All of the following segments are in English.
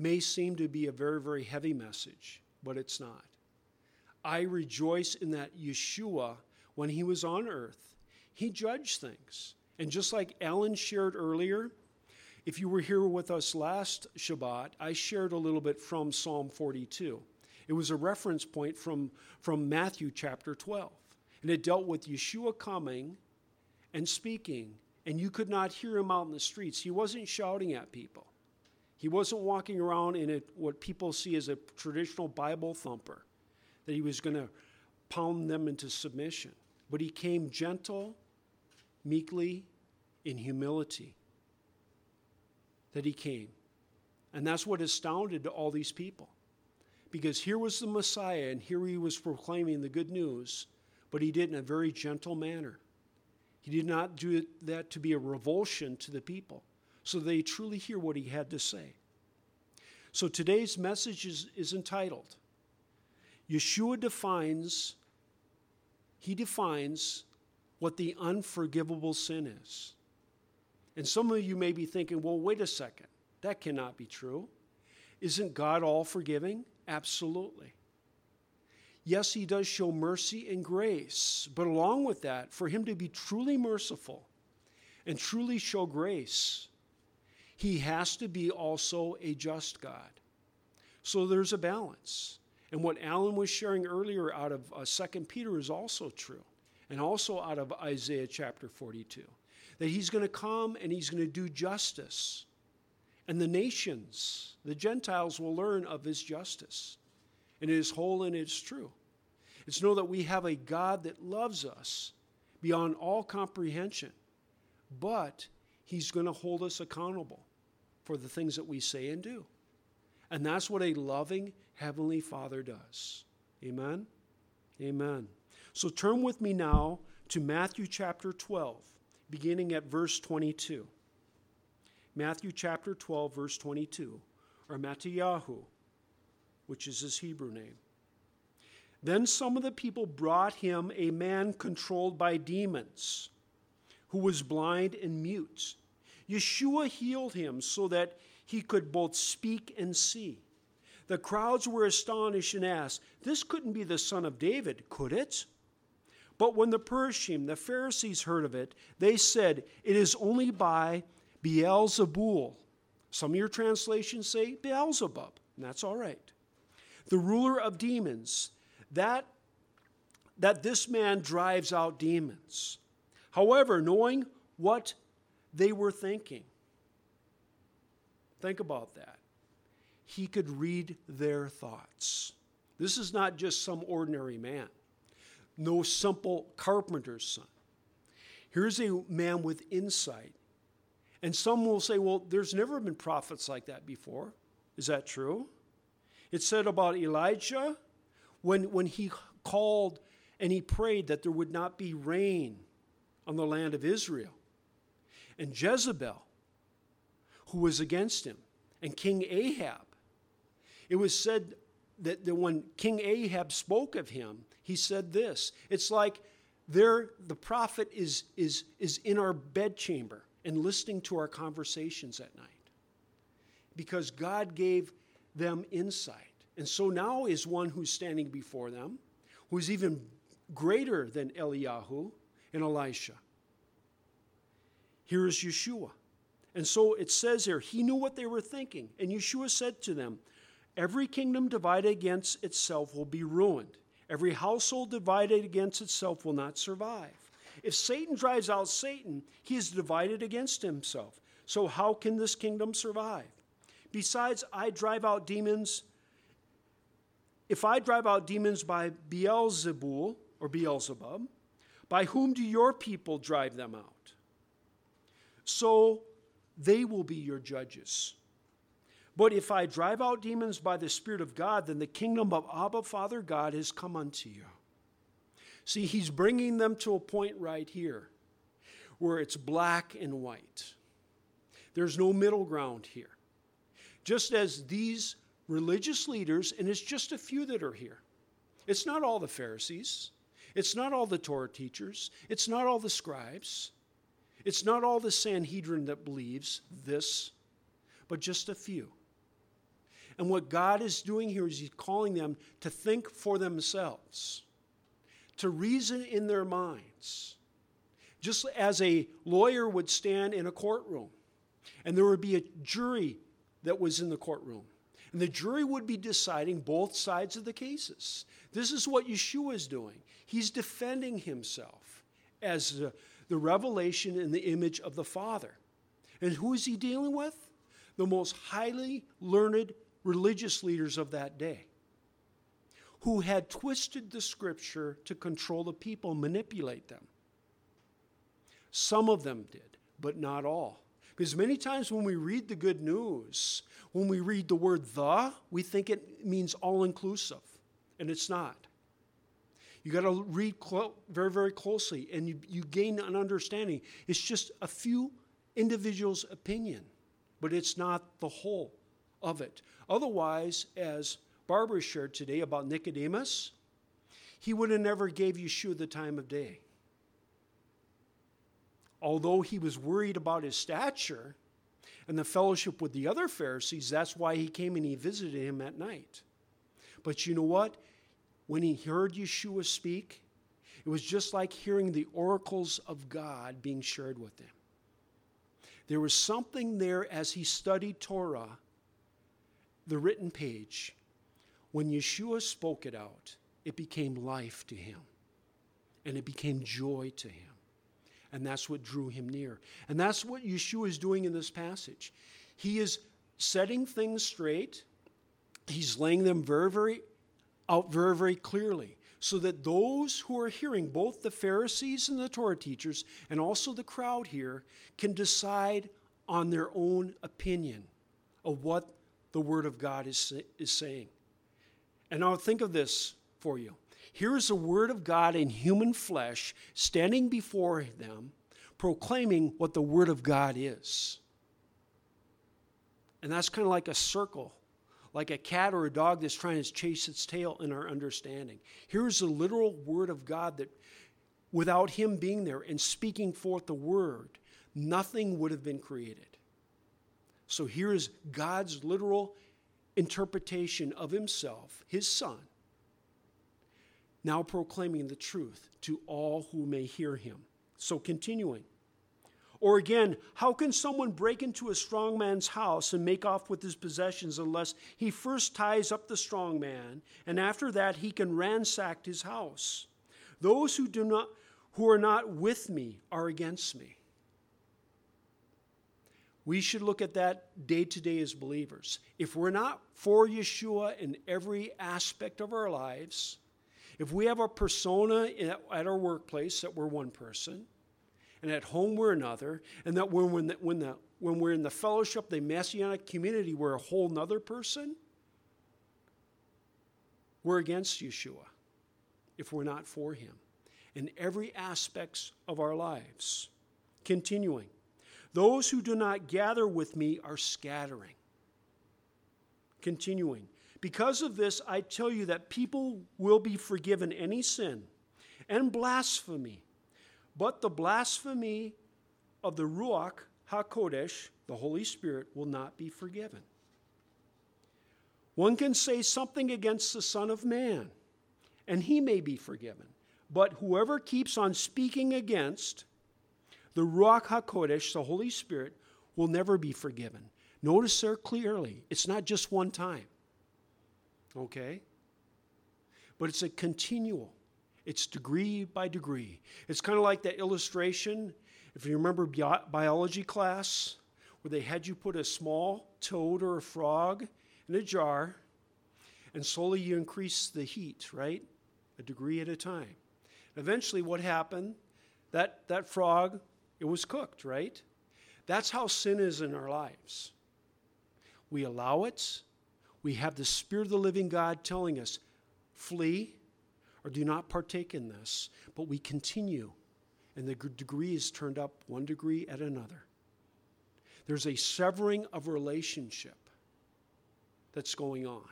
may seem to be a very, very heavy message, but it's not. I rejoice in that Yeshua, when he was on earth, he judged things. And just like Alan shared earlier, if you were here with us last Shabbat, I shared a little bit from Psalm 42. It was a reference point from, from Matthew chapter 12. And it dealt with Yeshua coming and speaking, and you could not hear him out in the streets. He wasn't shouting at people, he wasn't walking around in a, what people see as a traditional Bible thumper, that he was going to pound them into submission. But he came gentle, meekly, in humility. That he came. And that's what astounded all these people. Because here was the Messiah, and here he was proclaiming the good news, but he did it in a very gentle manner. He did not do that to be a revulsion to the people, so they truly hear what he had to say. So today's message is, is entitled Yeshua defines, he defines what the unforgivable sin is. And some of you may be thinking, well, wait a second, that cannot be true. Isn't God all forgiving? Absolutely. Yes, he does show mercy and grace, but along with that, for him to be truly merciful and truly show grace, he has to be also a just God. So there's a balance. And what Alan was sharing earlier out of uh, 2 Peter is also true, and also out of Isaiah chapter 42 that he's going to come and he's going to do justice. And the nations, the Gentiles, will learn of his justice. And it is whole and it's true. It's know that we have a God that loves us beyond all comprehension, but he's going to hold us accountable for the things that we say and do. And that's what a loving Heavenly Father does. Amen? Amen. So turn with me now to Matthew chapter 12 beginning at verse 22. Matthew chapter 12, verse 22, or Mattiyahu, which is his Hebrew name. Then some of the people brought him a man controlled by demons, who was blind and mute. Yeshua healed him so that he could both speak and see. The crowds were astonished and asked, This couldn't be the son of David, could it? But when the Perushim, the Pharisees, heard of it, they said, It is only by Beelzebul. Some of your translations say Beelzebub, and that's all right. The ruler of demons, that, that this man drives out demons. However, knowing what they were thinking, think about that. He could read their thoughts. This is not just some ordinary man no simple carpenter's son. Here's a man with insight. And some will say, well, there's never been prophets like that before. Is that true? It said about Elijah when, when he called and he prayed that there would not be rain on the land of Israel. And Jezebel, who was against him, and King Ahab. It was said that, when King Ahab spoke of him, he said this It's like there, the prophet is, is, is in our bedchamber and listening to our conversations at night because God gave them insight. And so now is one who's standing before them, who's even greater than Eliyahu and Elisha. Here is Yeshua. And so it says there, he knew what they were thinking. And Yeshua said to them, Every kingdom divided against itself will be ruined. Every household divided against itself will not survive. If Satan drives out Satan, he is divided against himself. So, how can this kingdom survive? Besides, I drive out demons. If I drive out demons by Beelzebul or Beelzebub, by whom do your people drive them out? So they will be your judges. But if I drive out demons by the Spirit of God, then the kingdom of Abba, Father God, has come unto you. See, he's bringing them to a point right here where it's black and white. There's no middle ground here. Just as these religious leaders, and it's just a few that are here, it's not all the Pharisees, it's not all the Torah teachers, it's not all the scribes, it's not all the Sanhedrin that believes this, but just a few. And what God is doing here is He's calling them to think for themselves, to reason in their minds. Just as a lawyer would stand in a courtroom, and there would be a jury that was in the courtroom. And the jury would be deciding both sides of the cases. This is what Yeshua is doing. He's defending himself as the, the revelation in the image of the Father. And who is he dealing with? The most highly learned religious leaders of that day who had twisted the scripture to control the people, manipulate them. Some of them did, but not all. Because many times when we read the good news, when we read the word the, we think it means all inclusive, and it's not. You got to read clo- very, very closely, and you, you gain an understanding. It's just a few individuals' opinion, but it's not the whole of it. Otherwise, as Barbara shared today about Nicodemus, he would have never gave Yeshua the time of day although he was worried about his stature and the fellowship with the other Pharisees, that's why he came and he visited him at night. But you know what? When he heard Yeshua speak, it was just like hearing the oracles of God being shared with him. There was something there as he studied Torah, the written page. When Yeshua spoke it out, it became life to him, and it became joy to him. And that's what drew him near. And that's what Yeshua is doing in this passage. He is setting things straight, he's laying them very, very out very, very clearly so that those who are hearing, both the Pharisees and the Torah teachers, and also the crowd here, can decide on their own opinion of what the Word of God is, is saying. And now think of this for you. Here is the Word of God in human flesh standing before them, proclaiming what the Word of God is. And that's kind of like a circle, like a cat or a dog that's trying to chase its tail in our understanding. Here's the literal Word of God that, without Him being there and speaking forth the Word, nothing would have been created. So here is God's literal interpretation of Himself, His Son, now proclaiming the truth to all who may hear him. So, continuing. Or again, how can someone break into a strong man's house and make off with his possessions unless he first ties up the strong man, and after that he can ransack his house? Those who do not who are not with me are against me. We should look at that day to day as believers. If we're not for Yeshua in every aspect of our lives, if we have a persona at our workplace that we're one person, and at home we're another, and that when, when, the, when, the, when we're in the fellowship, the messianic community, we're a whole nother person, we're against Yeshua if we're not for him in every aspects of our lives. Continuing, those who do not gather with me are scattering. Continuing, because of this, I tell you that people will be forgiven any sin and blasphemy, but the blasphemy of the Ruach HaKodesh, the Holy Spirit, will not be forgiven. One can say something against the Son of Man, and he may be forgiven. But whoever keeps on speaking against the Ruach HaKodesh, the Holy Spirit, will never be forgiven. Notice there clearly, it's not just one time. Okay? But it's a continual, it's degree by degree. It's kind of like that illustration, if you remember bi- biology class, where they had you put a small toad or a frog in a jar, and slowly you increase the heat, right? A degree at a time. Eventually, what happened? That, that frog, it was cooked, right? That's how sin is in our lives. We allow it, we have the Spirit of the living God telling us, flee or do not partake in this. But we continue, and the degree is turned up one degree at another. There's a severing of relationship that's going on.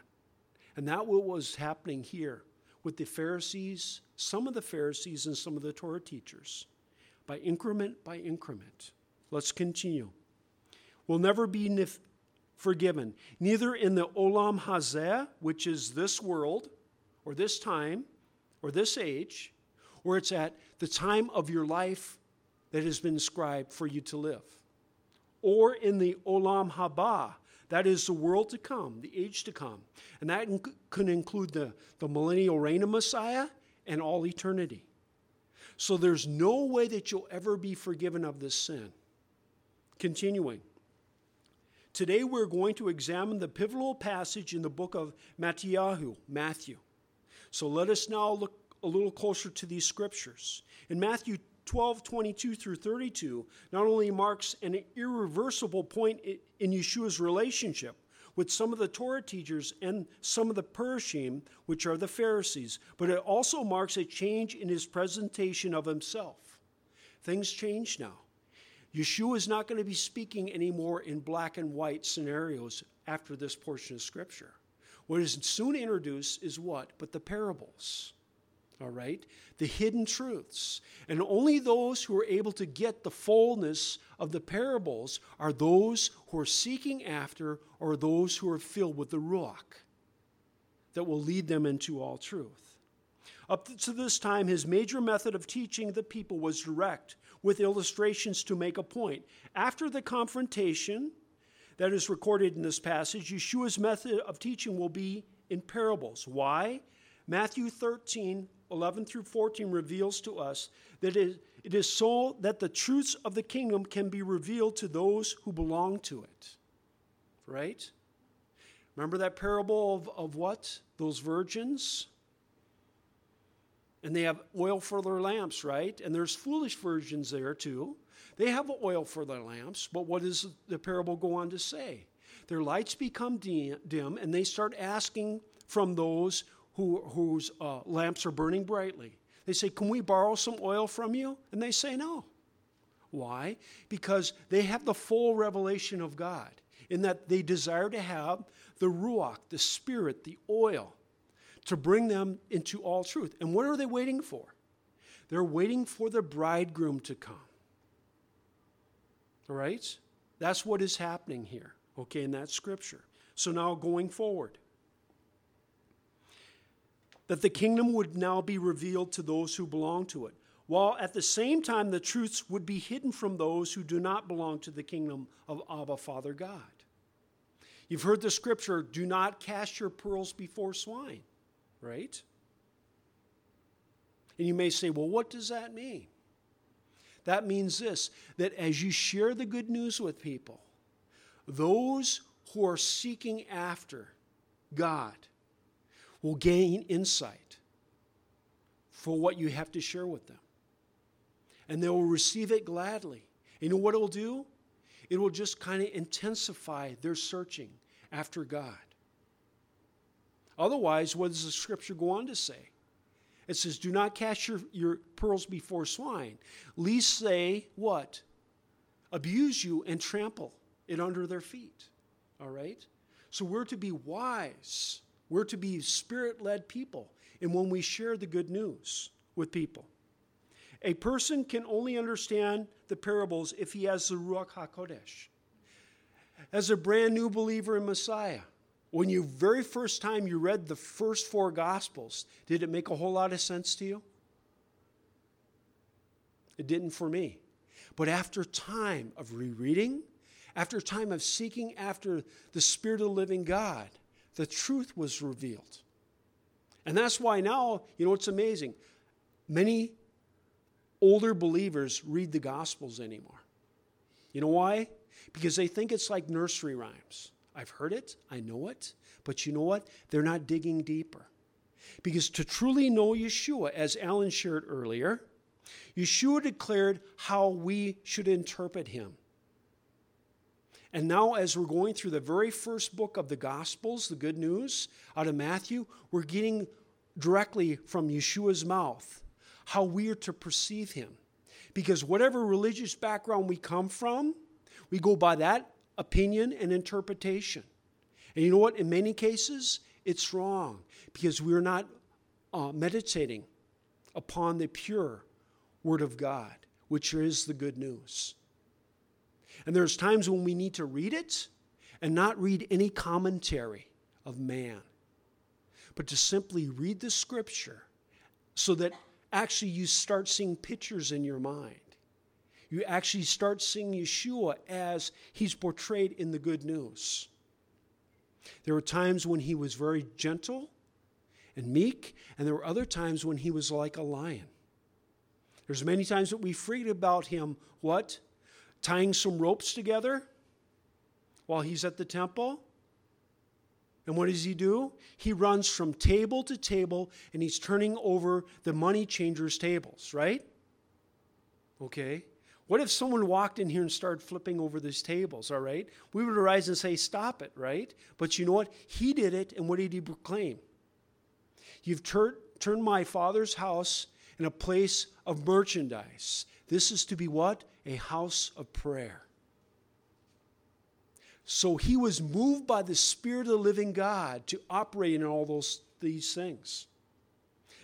And that was happening here with the Pharisees, some of the Pharisees, and some of the Torah teachers, by increment by increment. Let's continue. We'll never be forgiven, neither in the olam hazeh, which is this world, or this time, or this age, or it's at the time of your life that has been inscribed for you to live, or in the olam haba, that is the world to come, the age to come. And that inc- can include the, the millennial reign of Messiah and all eternity. So there's no way that you'll ever be forgiven of this sin. Continuing. Today we're going to examine the pivotal passage in the book of Matthew, Matthew. So let us now look a little closer to these scriptures. In Matthew 12, 22 through 32, not only marks an irreversible point in Yeshua's relationship with some of the Torah teachers and some of the Perushim, which are the Pharisees, but it also marks a change in his presentation of himself. Things change now. Yeshua is not going to be speaking anymore in black and white scenarios after this portion of Scripture. What is soon introduced is what? But the parables. All right? The hidden truths. And only those who are able to get the fullness of the parables are those who are seeking after or those who are filled with the Ruach that will lead them into all truth. Up to this time, his major method of teaching the people was direct, with illustrations to make a point. After the confrontation that is recorded in this passage, Yeshua's method of teaching will be in parables. Why? Matthew 13, 11 through 14 reveals to us that it is so that the truths of the kingdom can be revealed to those who belong to it. Right? Remember that parable of, of what? Those virgins? And they have oil for their lamps, right? And there's foolish virgins there too. They have oil for their lamps, but what does the parable go on to say? Their lights become dim, and they start asking from those who, whose uh, lamps are burning brightly. They say, Can we borrow some oil from you? And they say, No. Why? Because they have the full revelation of God, in that they desire to have the Ruach, the Spirit, the oil, to bring them into all truth. And what are they waiting for? They're waiting for the bridegroom to come. All right? That's what is happening here, okay, in that scripture. So now going forward that the kingdom would now be revealed to those who belong to it, while at the same time the truths would be hidden from those who do not belong to the kingdom of Abba, Father God. You've heard the scripture do not cast your pearls before swine, right? And you may say, well, what does that mean? That means this that as you share the good news with people, those who are seeking after God, will gain insight for what you have to share with them. And they will receive it gladly. You know what it will do? It will just kind of intensify their searching after God. Otherwise, what does the scripture go on to say? It says, Do not cast your, your pearls before swine, lest they what? Abuse you and trample it under their feet. All right? So we're to be wise we're to be spirit led people. And when we share the good news with people, a person can only understand the parables if he has the Ruach HaKodesh. As a brand new believer in Messiah, when you very first time you read the first four Gospels, did it make a whole lot of sense to you? It didn't for me. But after time of rereading, after time of seeking after the Spirit of the living God, the truth was revealed. And that's why now, you know, it's amazing. Many older believers read the Gospels anymore. You know why? Because they think it's like nursery rhymes. I've heard it, I know it, but you know what? They're not digging deeper. Because to truly know Yeshua, as Alan shared earlier, Yeshua declared how we should interpret him. And now, as we're going through the very first book of the Gospels, the good news out of Matthew, we're getting directly from Yeshua's mouth how we are to perceive him. Because whatever religious background we come from, we go by that opinion and interpretation. And you know what? In many cases, it's wrong because we're not uh, meditating upon the pure Word of God, which is the good news. And there's times when we need to read it, and not read any commentary of man, but to simply read the scripture so that actually you start seeing pictures in your mind. You actually start seeing Yeshua as he's portrayed in the good news. There were times when he was very gentle and meek, and there were other times when he was like a lion. There's many times that we read about him, what? Tying some ropes together while he's at the temple. And what does he do? He runs from table to table and he's turning over the money changers' tables, right? Okay. What if someone walked in here and started flipping over these tables, all right? We would arise and say, Stop it, right? But you know what? He did it, and what did he proclaim? You've tur- turned my father's house in a place of merchandise. This is to be what? A house of prayer. So he was moved by the Spirit of the living God to operate in all those these things.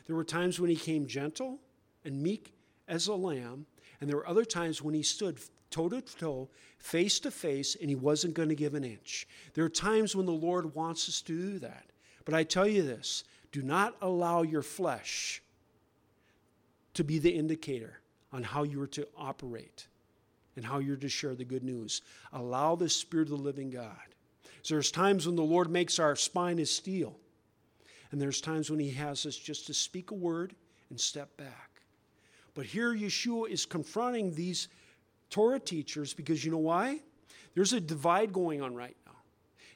There were times when he came gentle and meek as a lamb, and there were other times when he stood toe to toe, face to face, and he wasn't going to give an inch. There are times when the Lord wants us to do that. But I tell you this do not allow your flesh to be the indicator on how you are to operate and how you're to share the good news. Allow the Spirit of the living God. So there's times when the Lord makes our spine as steel, and there's times when He has us just to speak a word and step back. But here Yeshua is confronting these Torah teachers because you know why? There's a divide going on right now.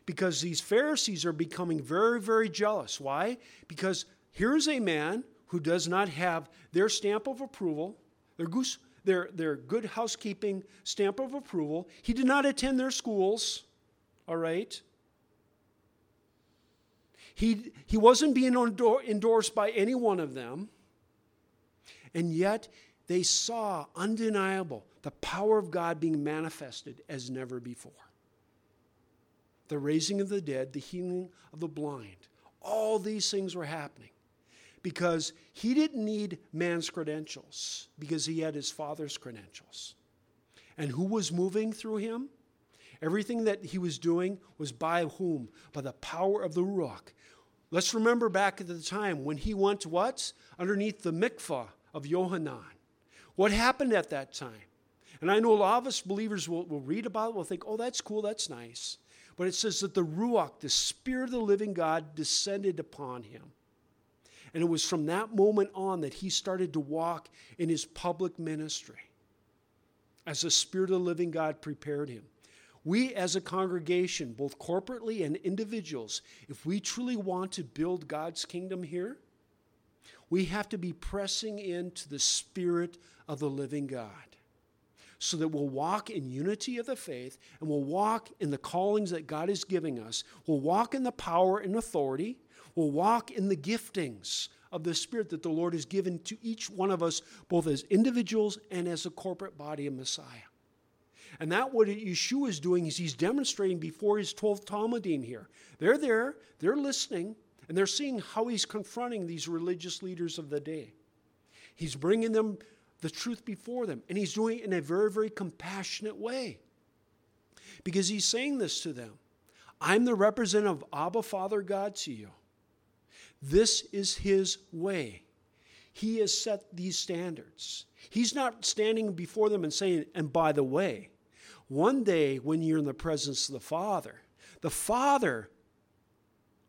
Because these Pharisees are becoming very, very jealous. Why? Because here's a man who does not have their stamp of approval, their goose, their, their good housekeeping stamp of approval. He did not attend their schools, all right? He, he wasn't being endorsed by any one of them. And yet, they saw undeniable the power of God being manifested as never before. The raising of the dead, the healing of the blind, all these things were happening because he didn't need man's credentials because he had his father's credentials. And who was moving through him? Everything that he was doing was by whom? By the power of the Ruach. Let's remember back at the time when he went what? Underneath the mikvah of Yohanan. What happened at that time? And I know a lot of us believers will, will read about it, will think, oh, that's cool, that's nice. But it says that the Ruach, the Spirit of the living God, descended upon him. And it was from that moment on that he started to walk in his public ministry as the Spirit of the living God prepared him. We, as a congregation, both corporately and individuals, if we truly want to build God's kingdom here, we have to be pressing into the Spirit of the living God so that we'll walk in unity of the faith and we'll walk in the callings that God is giving us. We'll walk in the power and authority We'll walk in the giftings of the Spirit that the Lord has given to each one of us, both as individuals and as a corporate body of Messiah. And that what Yeshua is doing is he's demonstrating before his 12 Talmudim here. They're there, they're listening, and they're seeing how he's confronting these religious leaders of the day. He's bringing them the truth before them, and he's doing it in a very, very compassionate way. Because he's saying this to them I'm the representative of Abba, Father God to you. This is his way. He has set these standards. He's not standing before them and saying, and by the way, one day when you're in the presence of the Father, the Father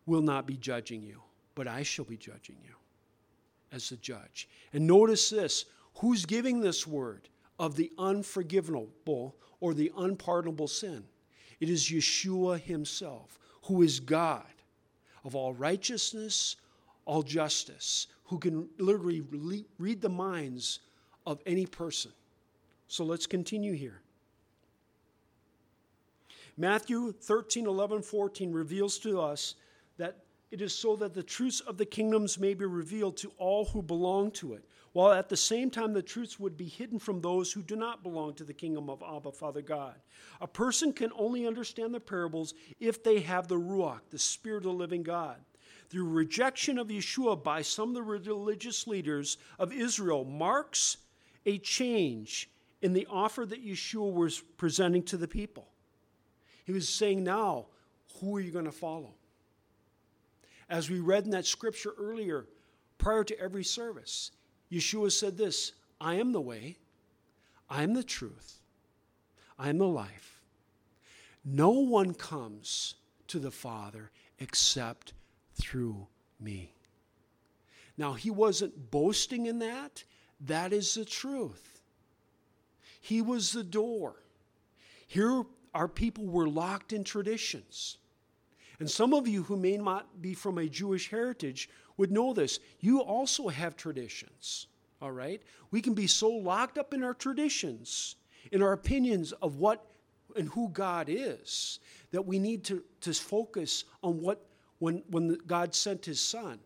will not be judging you, but I shall be judging you as the judge. And notice this who's giving this word of the unforgivable or the unpardonable sin? It is Yeshua himself, who is God of all righteousness, all justice, who can literally read the minds of any person. So let's continue here. Matthew 13, 11, 14 reveals to us that it is so that the truths of the kingdoms may be revealed to all who belong to it, while at the same time the truths would be hidden from those who do not belong to the kingdom of Abba, Father God. A person can only understand the parables if they have the Ruach, the Spirit of the living God. The rejection of Yeshua by some of the religious leaders of Israel marks a change in the offer that Yeshua was presenting to the people. He was saying, now, who are you going to follow? As we read in that scripture earlier, prior to every service, Yeshua said this I am the way, I am the truth, I am the life. No one comes to the Father except through me. Now, he wasn't boasting in that. That is the truth. He was the door. Here, our people were locked in traditions. And some of you who may not be from a Jewish heritage would know this. You also have traditions, all right? We can be so locked up in our traditions, in our opinions of what and who God is, that we need to, to focus on what, when, when God sent his son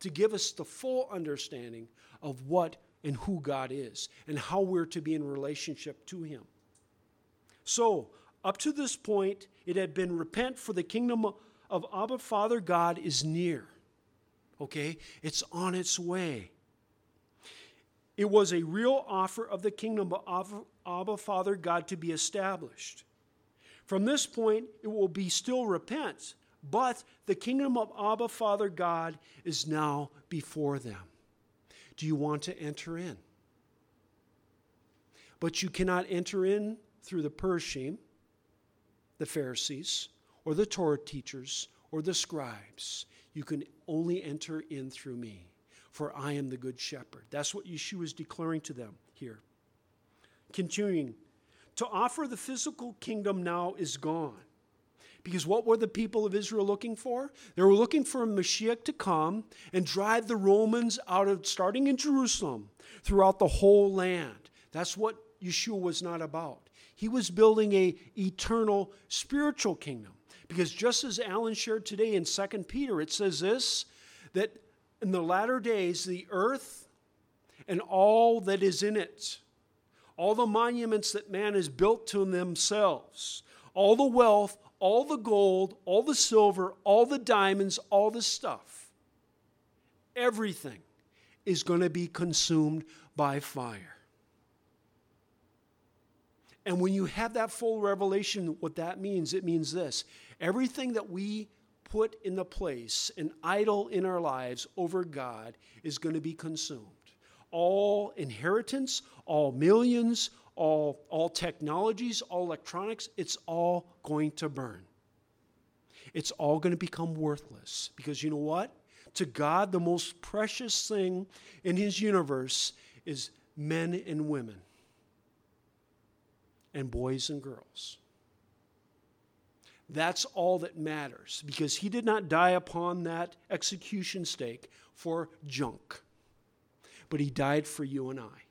to give us the full understanding of what and who God is and how we're to be in relationship to him. So, up to this point, it had been repent for the kingdom of Abba Father God is near. Okay? It's on its way. It was a real offer of the kingdom of Abba Father God to be established. From this point, it will be still repent, but the kingdom of Abba Father God is now before them. Do you want to enter in? But you cannot enter in through the Perushim, the Pharisees, or the Torah teachers, or the scribes. You can only enter in through me, for I am the good shepherd. That's what Yeshua is declaring to them here. Continuing, to offer the physical kingdom now is gone. Because what were the people of Israel looking for? They were looking for a Mashiach to come and drive the Romans out of, starting in Jerusalem, throughout the whole land. That's what Yeshua was not about. He was building a eternal spiritual kingdom. Because just as Alan shared today in 2 Peter, it says this that in the latter days, the earth and all that is in it all the monuments that man has built to themselves, all the wealth, all the gold, all the silver, all the diamonds, all the stuff, everything is going to be consumed by fire. And when you have that full revelation, what that means, it means this everything that we put in the place, an idol in our lives over God, is going to be consumed all inheritance, all millions, all, all technologies, all electronics, it's all going to burn. It's all going to become worthless. Because you know what? To God, the most precious thing in His universe is men and women, and boys and girls. That's all that matters because He did not die upon that execution stake for junk but he died for you and I.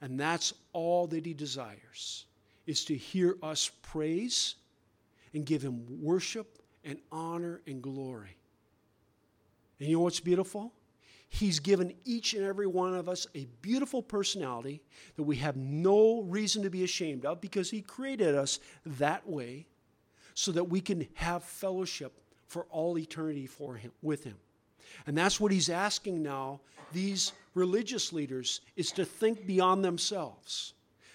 And that's all that he desires is to hear us praise and give him worship and honor and glory. And you know what's beautiful? He's given each and every one of us a beautiful personality that we have no reason to be ashamed of because He created us that way so that we can have fellowship for all eternity for him, with Him. And that's what He's asking now these religious leaders is to think beyond themselves,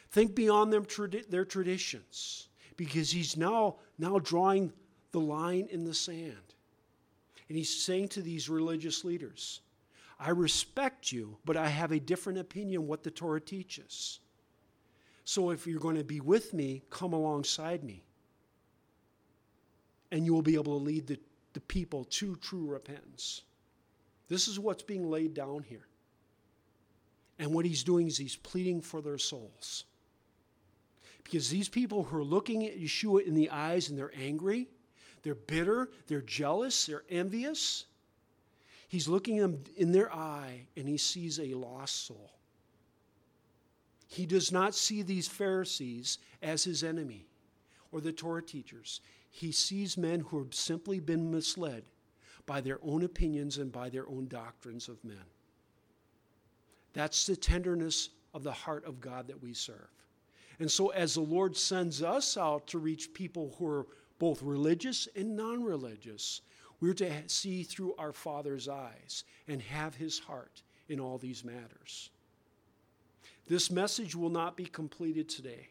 think beyond them, their traditions, because he's now, now drawing the line in the sand. And he's saying to these religious leaders, I respect you, but I have a different opinion what the Torah teaches. So if you're going to be with me, come alongside me. And you will be able to lead the, the people to true repentance. This is what's being laid down here. And what he's doing is he's pleading for their souls. Because these people who are looking at Yeshua in the eyes and they're angry, they're bitter, they're jealous, they're envious, he's looking them in their eye and he sees a lost soul. He does not see these Pharisees as his enemy or the Torah teachers. He sees men who have simply been misled by their own opinions and by their own doctrines of men. That's the tenderness of the heart of God that we serve. And so, as the Lord sends us out to reach people who are both religious and non religious, we're to see through our Father's eyes and have His heart in all these matters. This message will not be completed today.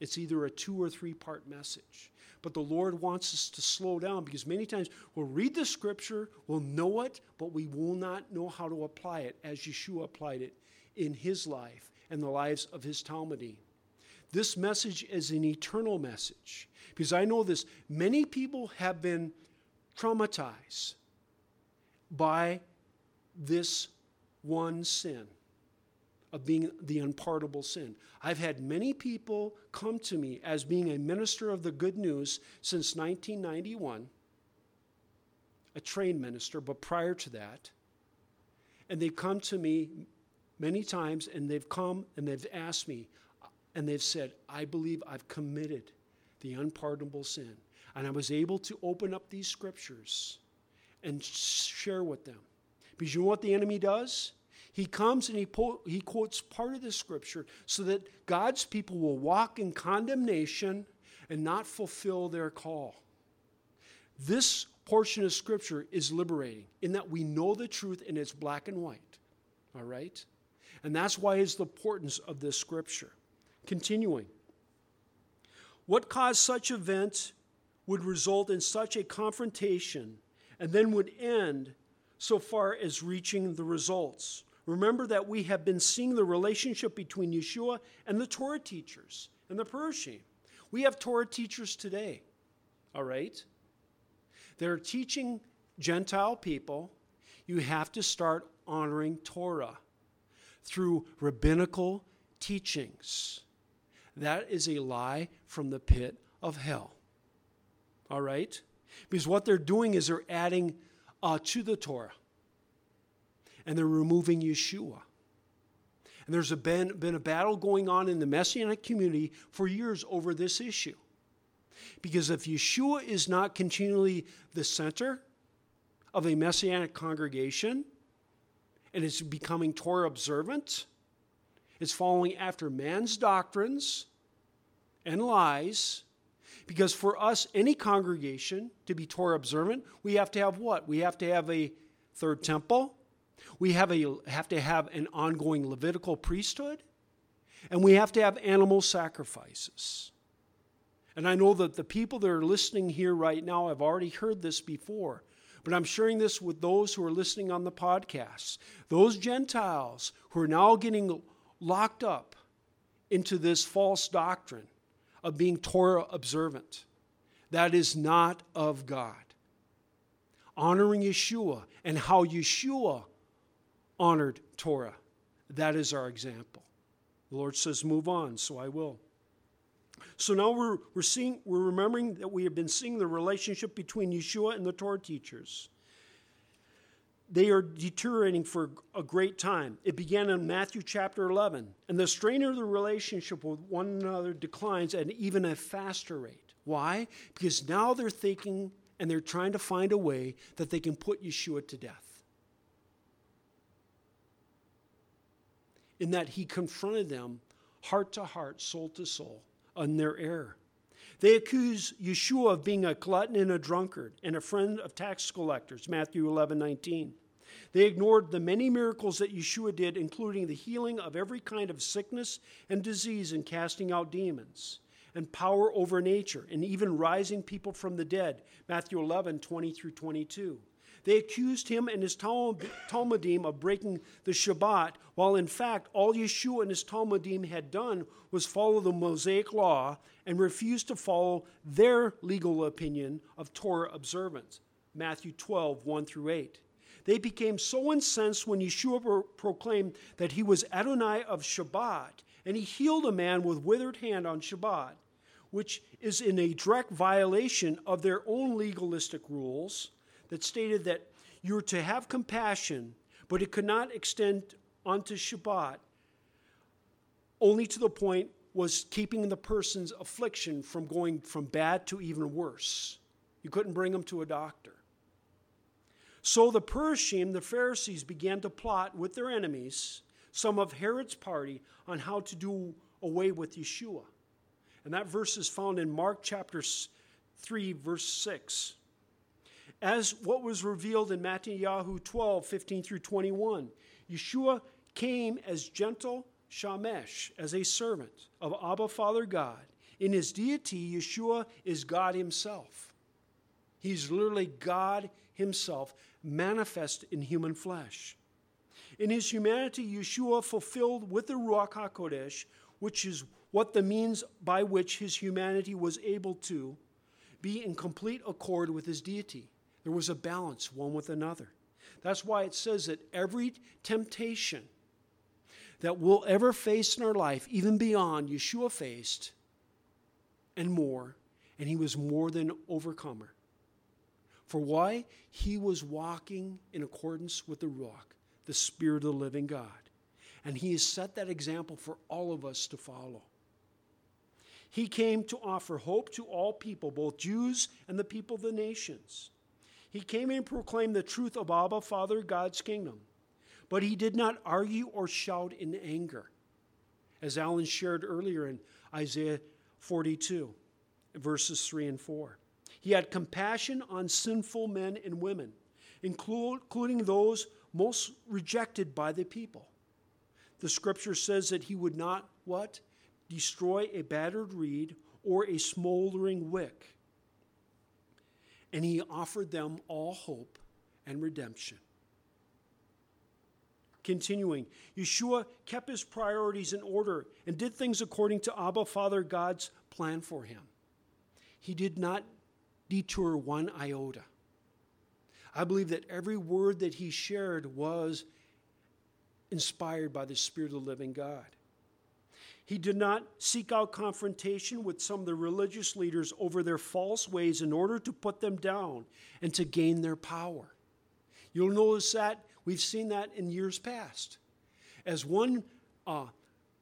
It's either a two or three part message. But the Lord wants us to slow down because many times we'll read the scripture, we'll know it, but we will not know how to apply it as Yeshua applied it in his life and the lives of his Talmudim. This message is an eternal message because I know this. Many people have been traumatized by this one sin of being the unpardonable sin. I've had many people come to me as being a minister of the good news since 1991, a trained minister, but prior to that. And they've come to me many times and they've come and they've asked me and they've said, I believe I've committed the unpardonable sin. And I was able to open up these scriptures and share with them. Because you know what the enemy does? He comes and he, po- he quotes part of the scripture so that God's people will walk in condemnation and not fulfill their call. This portion of scripture is liberating in that we know the truth and it's black and white. All right? And that's why is the importance of this scripture. Continuing. What caused such events would result in such a confrontation and then would end so far as reaching the results. Remember that we have been seeing the relationship between Yeshua and the Torah teachers and the Perushim. We have Torah teachers today, all right? They're teaching Gentile people you have to start honoring Torah through rabbinical teachings. That is a lie from the pit of hell. All right? Because what they're doing is they're adding uh, to the Torah and they're removing Yeshua. And there's a been, been a battle going on in the Messianic community for years over this issue. Because if Yeshua is not continually the center of a Messianic congregation and it's becoming Torah observant, it's following after man's doctrines and lies. Because for us, any congregation to be Torah observant, we have to have what? We have to have a third temple, we have, a, have to have an ongoing Levitical priesthood, and we have to have animal sacrifices. And I know that the people that are listening here right now have already heard this before, but I'm sharing this with those who are listening on the podcast. Those Gentiles who are now getting locked up into this false doctrine of being Torah observant. That is not of God. Honoring Yeshua and how Yeshua honored Torah. That is our example. The Lord says, move on, so I will. So now we're, we're seeing, we're remembering that we have been seeing the relationship between Yeshua and the Torah teachers. They are deteriorating for a great time. It began in Matthew chapter 11, and the strain of the relationship with one another declines at even a faster rate. Why? Because now they're thinking and they're trying to find a way that they can put Yeshua to death. In that he confronted them heart to heart, soul to soul, on their error. They accuse Yeshua of being a glutton and a drunkard and a friend of tax collectors, Matthew 11 19. They ignored the many miracles that Yeshua did, including the healing of every kind of sickness and disease and casting out demons, and power over nature, and even rising people from the dead, Matthew 11 20 through 22. They accused him and his Talmudim of breaking the Shabbat, while in fact all Yeshua and his Talmudim had done was follow the Mosaic law and refuse to follow their legal opinion of Torah observance. Matthew 12, 1 through 8. They became so incensed when Yeshua pro- proclaimed that he was Adonai of Shabbat, and he healed a man with withered hand on Shabbat, which is in a direct violation of their own legalistic rules that stated that you were to have compassion, but it could not extend onto Shabbat, only to the point was keeping the person's affliction from going from bad to even worse. You couldn't bring them to a doctor. So the Perushim, the Pharisees, began to plot with their enemies, some of Herod's party, on how to do away with Yeshua. And that verse is found in Mark chapter 3, verse 6 as what was revealed in Matthew 12, 15 through 21. Yeshua came as gentle Shamesh, as a servant of Abba Father God, In his deity, Yeshua is God himself. He's literally God himself, manifest in human flesh. In his humanity, Yeshua fulfilled with the Ruach HaKodesh, which is what the means by which his humanity was able to be in complete accord with his deity. There was a balance one with another. That's why it says that every temptation that we'll ever face in our life, even beyond Yeshua faced, and more, and he was more than overcomer. For why? He was walking in accordance with the Ruach, the Spirit of the living God. And he has set that example for all of us to follow. He came to offer hope to all people, both Jews and the people of the nations. He came and proclaimed the truth of Abba, Father, God's kingdom. But he did not argue or shout in anger, as Alan shared earlier in Isaiah 42, verses 3 and 4. He had compassion on sinful men and women, including those most rejected by the people. The scripture says that he would not what? Destroy a battered reed or a smoldering wick and he offered them all hope and redemption. Continuing, Yeshua kept his priorities in order and did things according to Abba Father God's plan for him. He did not detour one iota. I believe that every word that he shared was inspired by the Spirit of the living God. He did not seek out confrontation with some of the religious leaders over their false ways in order to put them down and to gain their power. You'll notice that we've seen that in years past. As one uh,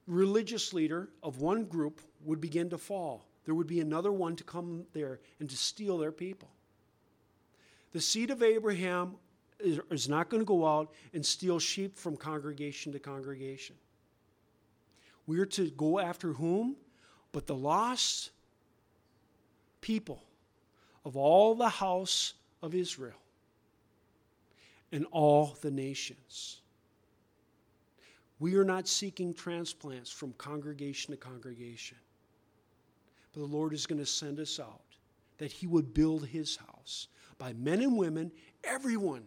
religious leader of one group would begin to fall, there would be another one to come there and to steal their people. The seed of Abraham is, is not going to go out and steal sheep from congregation to congregation. We are to go after whom? But the lost people of all the house of Israel and all the nations. We are not seeking transplants from congregation to congregation. But the Lord is going to send us out that He would build His house by men and women, everyone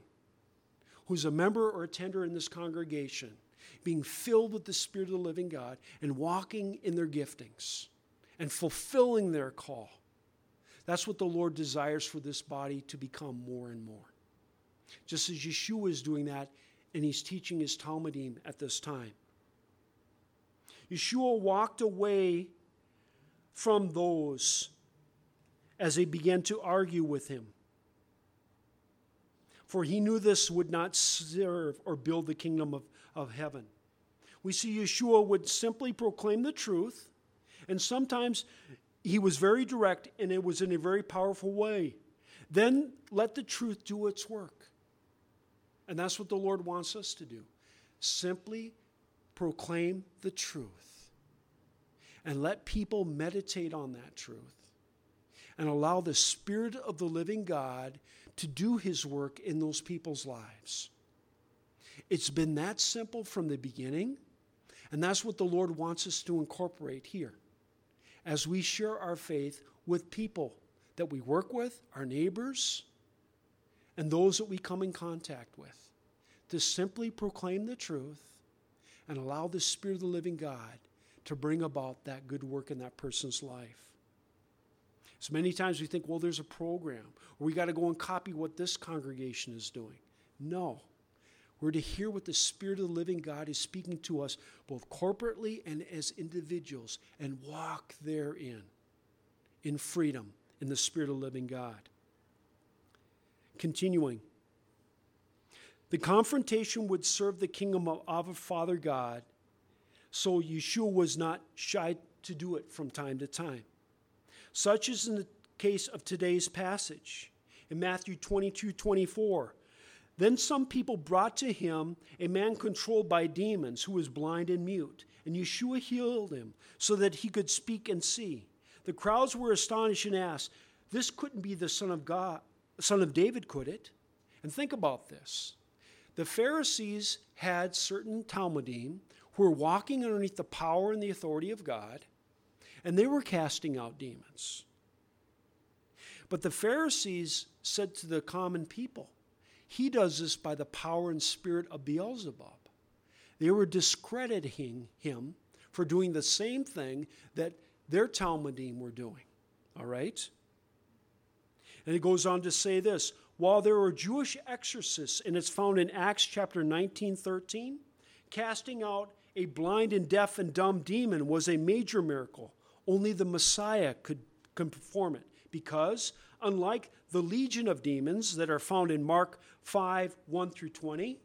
who's a member or a tender in this congregation being filled with the Spirit of the living God and walking in their giftings and fulfilling their call. That's what the Lord desires for this body to become more and more. Just as Yeshua is doing that, and he's teaching his Talmidim at this time. Yeshua walked away from those as they began to argue with him. For he knew this would not serve or build the kingdom of, of heaven. We see Yeshua would simply proclaim the truth, and sometimes he was very direct and it was in a very powerful way. Then let the truth do its work. And that's what the Lord wants us to do. Simply proclaim the truth and let people meditate on that truth and allow the Spirit of the living God to do his work in those people's lives. It's been that simple from the beginning, and that's what the Lord wants us to incorporate here as we share our faith with people that we work with, our neighbors, and those that we come in contact with. To simply proclaim the truth and allow the Spirit of the living God to bring about that good work in that person's life. So many times we think, well, there's a program, or we got to go and copy what this congregation is doing. No. We're to hear what the Spirit of the living God is speaking to us, both corporately and as individuals, and walk therein in freedom in the Spirit of the living God. Continuing. The confrontation would serve the kingdom of our Father God, so Yeshua was not shy to do it from time to time. Such is in the case of today's passage. In Matthew 22 24, then some people brought to him a man controlled by demons who was blind and mute, and Yeshua healed him so that he could speak and see. The crowds were astonished and asked, This couldn't be the Son of God, Son of David, could it? And think about this. The Pharisees had certain Talmidim who were walking underneath the power and the authority of God, and they were casting out demons. But the Pharisees said to the common people, He does this by the power and spirit of Beelzebub. They were discrediting him for doing the same thing that their Talmidim were doing. All right? And it goes on to say this while there were Jewish exorcists, and it's found in Acts chapter 19 13, casting out a blind and deaf and dumb demon was a major miracle. Only the Messiah could, could perform it because, unlike the legion of demons that are found in Mark 5 1 through 20,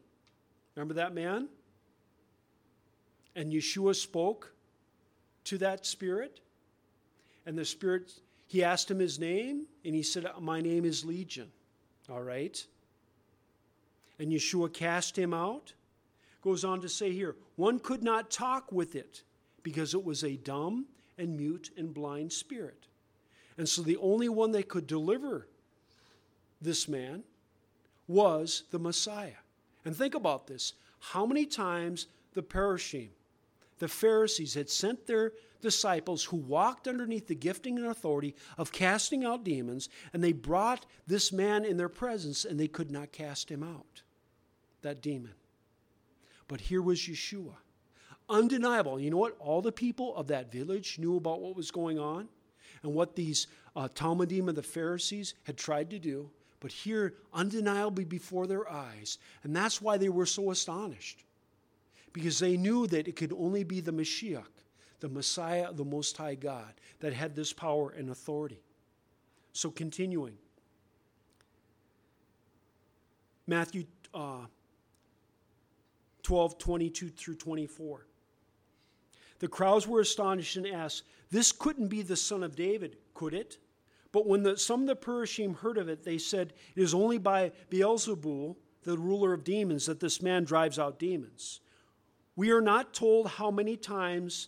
remember that man? And Yeshua spoke to that spirit, and the spirit, he asked him his name, and he said, My name is Legion. All right? And Yeshua cast him out. Goes on to say here, one could not talk with it because it was a dumb and mute and blind spirit. And so the only one that could deliver this man was the Messiah. And think about this how many times the Perushim, the Pharisees, had sent their disciples who walked underneath the gifting and authority of casting out demons, and they brought this man in their presence, and they could not cast him out, that demon. But here was Yeshua. Undeniable. You know what? All the people of that village knew about what was going on and what these uh, Talmidim of the Pharisees had tried to do, but here, undeniably before their eyes. And that's why they were so astonished, because they knew that it could only be the Mashiach the Messiah of the Most High God, that had this power and authority. So, continuing. Matthew uh, 12, 22 through 24. The crowds were astonished and asked, This couldn't be the son of David, could it? But when the, some of the Perushim heard of it, they said, It is only by Beelzebul, the ruler of demons, that this man drives out demons. We are not told how many times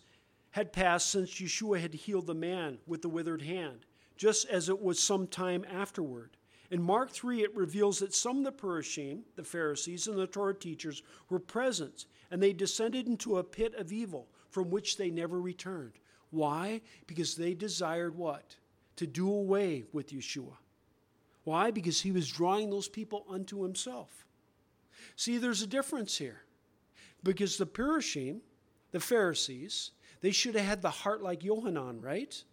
had passed since Yeshua had healed the man with the withered hand, just as it was some time afterward. In Mark 3, it reveals that some of the Perushim, the Pharisees, and the Torah teachers were present, and they descended into a pit of evil from which they never returned. Why? Because they desired what? To do away with Yeshua. Why? Because he was drawing those people unto himself. See, there's a difference here. Because the Perushim, the Pharisees, they should have had the heart like Yohanan, right?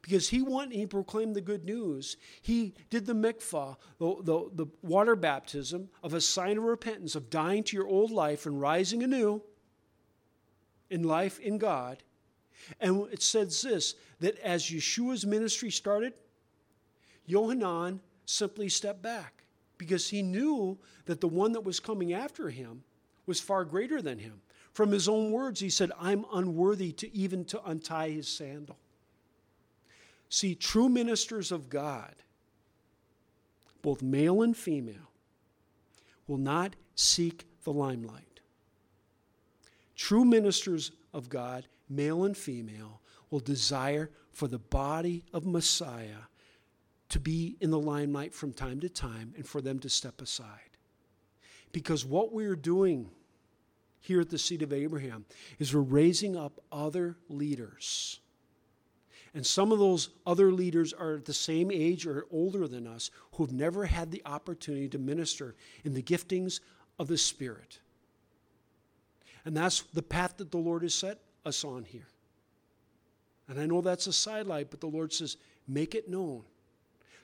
Because he went and he proclaimed the good news. He did the mikvah, the, the, the water baptism of a sign of repentance, of dying to your old life and rising anew in life in God. And it says this that as Yeshua's ministry started, Yohanan simply stepped back because he knew that the one that was coming after him was far greater than him. From his own words, he said, I'm unworthy to even to untie his sandal. See, true ministers of God, both male and female, will not seek the limelight. True ministers of God, male and female, will desire for the body of Messiah to be in the limelight from time to time and for them to step aside. Because what we're doing here at the seed of Abraham is we're raising up other leaders. And some of those other leaders are at the same age or older than us who've never had the opportunity to minister in the giftings of the Spirit. And that's the path that the Lord has set us on here. And I know that's a sidelight, but the Lord says, make it known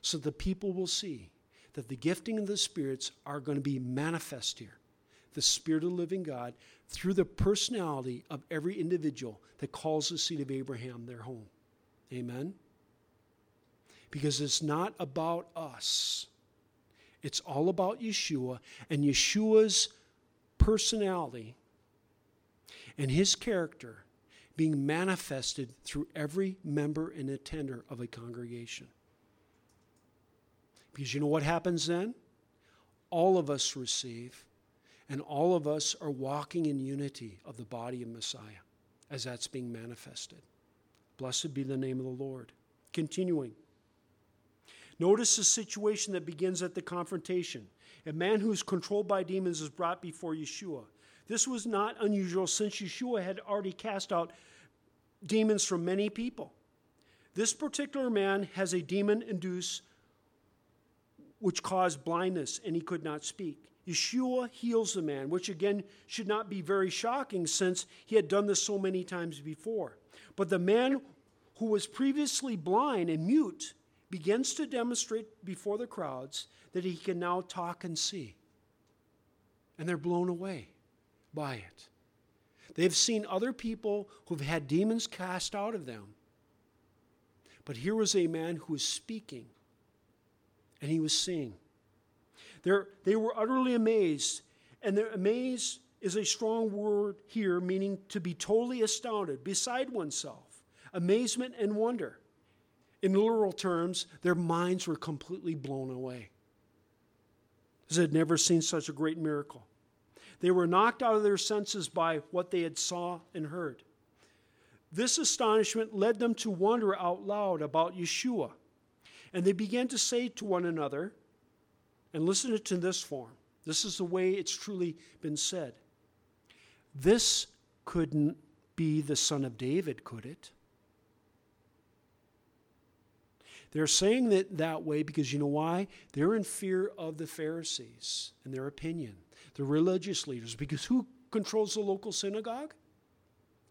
so the people will see that the gifting of the spirits are going to be manifest here the Spirit of the living God through the personality of every individual that calls the seed of Abraham their home. Amen? Because it's not about us, it's all about Yeshua and Yeshua's personality and his character being manifested through every member and attender of a congregation. Because you know what happens then? All of us receive and all of us are walking in unity of the body of Messiah as that's being manifested. Blessed be the name of the Lord. Continuing. Notice the situation that begins at the confrontation. A man who is controlled by demons is brought before Yeshua. This was not unusual since Yeshua had already cast out demons from many people. This particular man has a demon induced which caused blindness and he could not speak. Yeshua heals the man, which again should not be very shocking since he had done this so many times before. But the man who was previously blind and mute begins to demonstrate before the crowds that he can now talk and see. And they're blown away by it. They've seen other people who've had demons cast out of them. But here was a man who was speaking and he was seeing. They're, they were utterly amazed, and their amazed is a strong word here, meaning to be totally astounded, beside oneself, amazement and wonder. In literal terms, their minds were completely blown away. They had never seen such a great miracle. They were knocked out of their senses by what they had saw and heard. This astonishment led them to wonder out loud about Yeshua. And they began to say to one another, and listen to this form. This is the way it's truly been said. This couldn't be the son of David, could it? They're saying that that way because you know why? They're in fear of the Pharisees and their opinion, the religious leaders. Because who controls the local synagogue?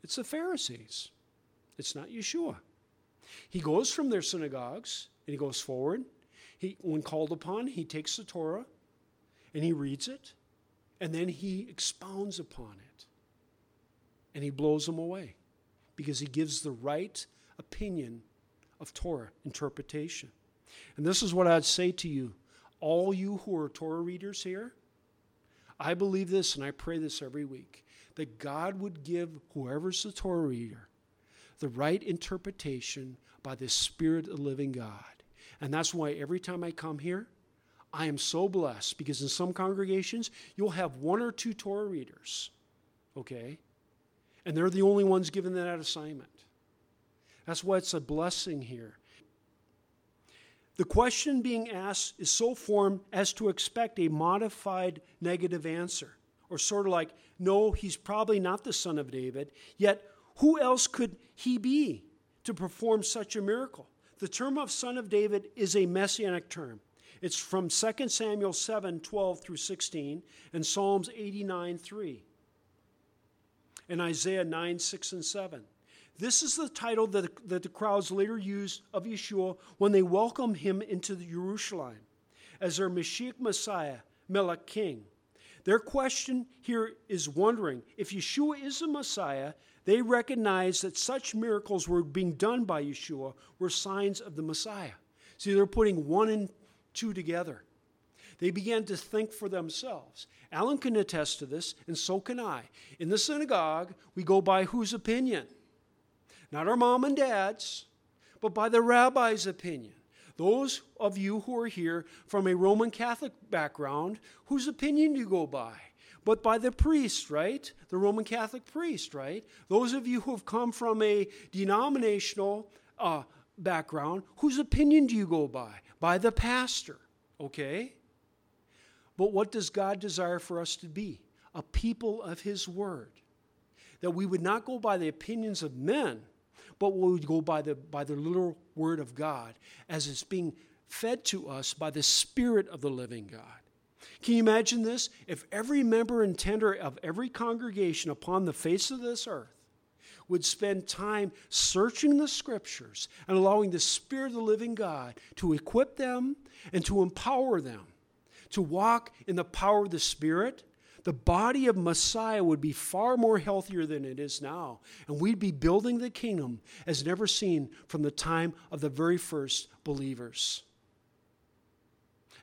It's the Pharisees. It's not Yeshua. He goes from their synagogues and he goes forward. He, when called upon, he takes the Torah and he reads it and then he expounds upon it and he blows them away because he gives the right opinion of Torah interpretation. And this is what I'd say to you, all you who are Torah readers here. I believe this and I pray this every week that God would give whoever's the Torah reader the right interpretation by the Spirit of the living God. And that's why every time I come here, I am so blessed because in some congregations, you'll have one or two Torah readers, okay? And they're the only ones given that assignment. That's why it's a blessing here. The question being asked is so formed as to expect a modified negative answer, or sort of like, no, he's probably not the son of David, yet who else could he be to perform such a miracle? The term of son of David is a messianic term. It's from 2 Samuel 7 12 through 16 and Psalms 89 3 and Isaiah 9 6 and 7. This is the title that, that the crowds later used of Yeshua when they welcomed him into Jerusalem as their Mashiach Messiah, Melech King. Their question here is wondering if Yeshua is the Messiah, they recognized that such miracles were being done by Yeshua were signs of the Messiah. See, they're putting one and two together. They began to think for themselves. Alan can attest to this, and so can I. In the synagogue, we go by whose opinion? Not our mom and dad's, but by the rabbi's opinion. Those of you who are here from a Roman Catholic background, whose opinion do you go by? but by the priest, right? The Roman Catholic priest, right? Those of you who have come from a denominational uh, background, whose opinion do you go by? By the pastor, okay? But what does God desire for us to be? A people of His Word. That we would not go by the opinions of men, but we would go by the, by the literal Word of God as it's being fed to us by the Spirit of the living God. Can you imagine this? If every member and tender of every congregation upon the face of this earth would spend time searching the scriptures and allowing the Spirit of the living God to equip them and to empower them to walk in the power of the Spirit, the body of Messiah would be far more healthier than it is now. And we'd be building the kingdom as never seen from the time of the very first believers.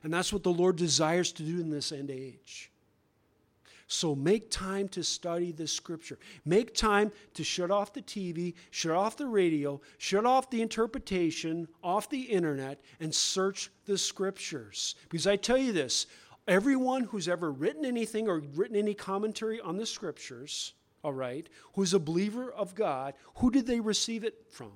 And that's what the Lord desires to do in this end age. So make time to study the scripture. Make time to shut off the TV, shut off the radio, shut off the interpretation, off the internet, and search the scriptures. Because I tell you this everyone who's ever written anything or written any commentary on the scriptures, all right, who's a believer of God, who did they receive it from?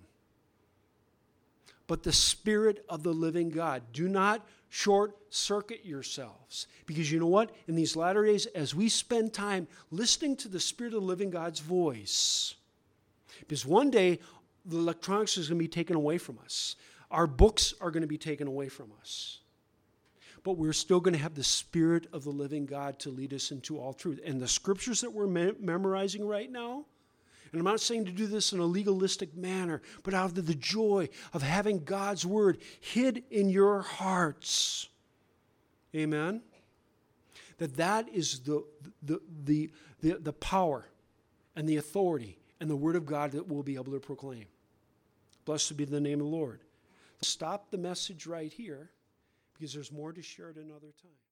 But the Spirit of the living God. Do not short circuit yourselves. Because you know what? In these latter days, as we spend time listening to the Spirit of the living God's voice, Because one day, the electronics is going to be taken away from us. Our books are going to be taken away from us. But we're still going to have the Spirit of the living God to lead us into all truth. And the scriptures that we're me- memorizing right now, and I'm not saying to do this in a legalistic manner, but out of the joy of having God's word hid in your hearts. Amen? That that is the, the, the, the, the power and the authority and the word of God that we'll be able to proclaim. Blessed be the name of the Lord. Stop the message right here because there's more to share at another time.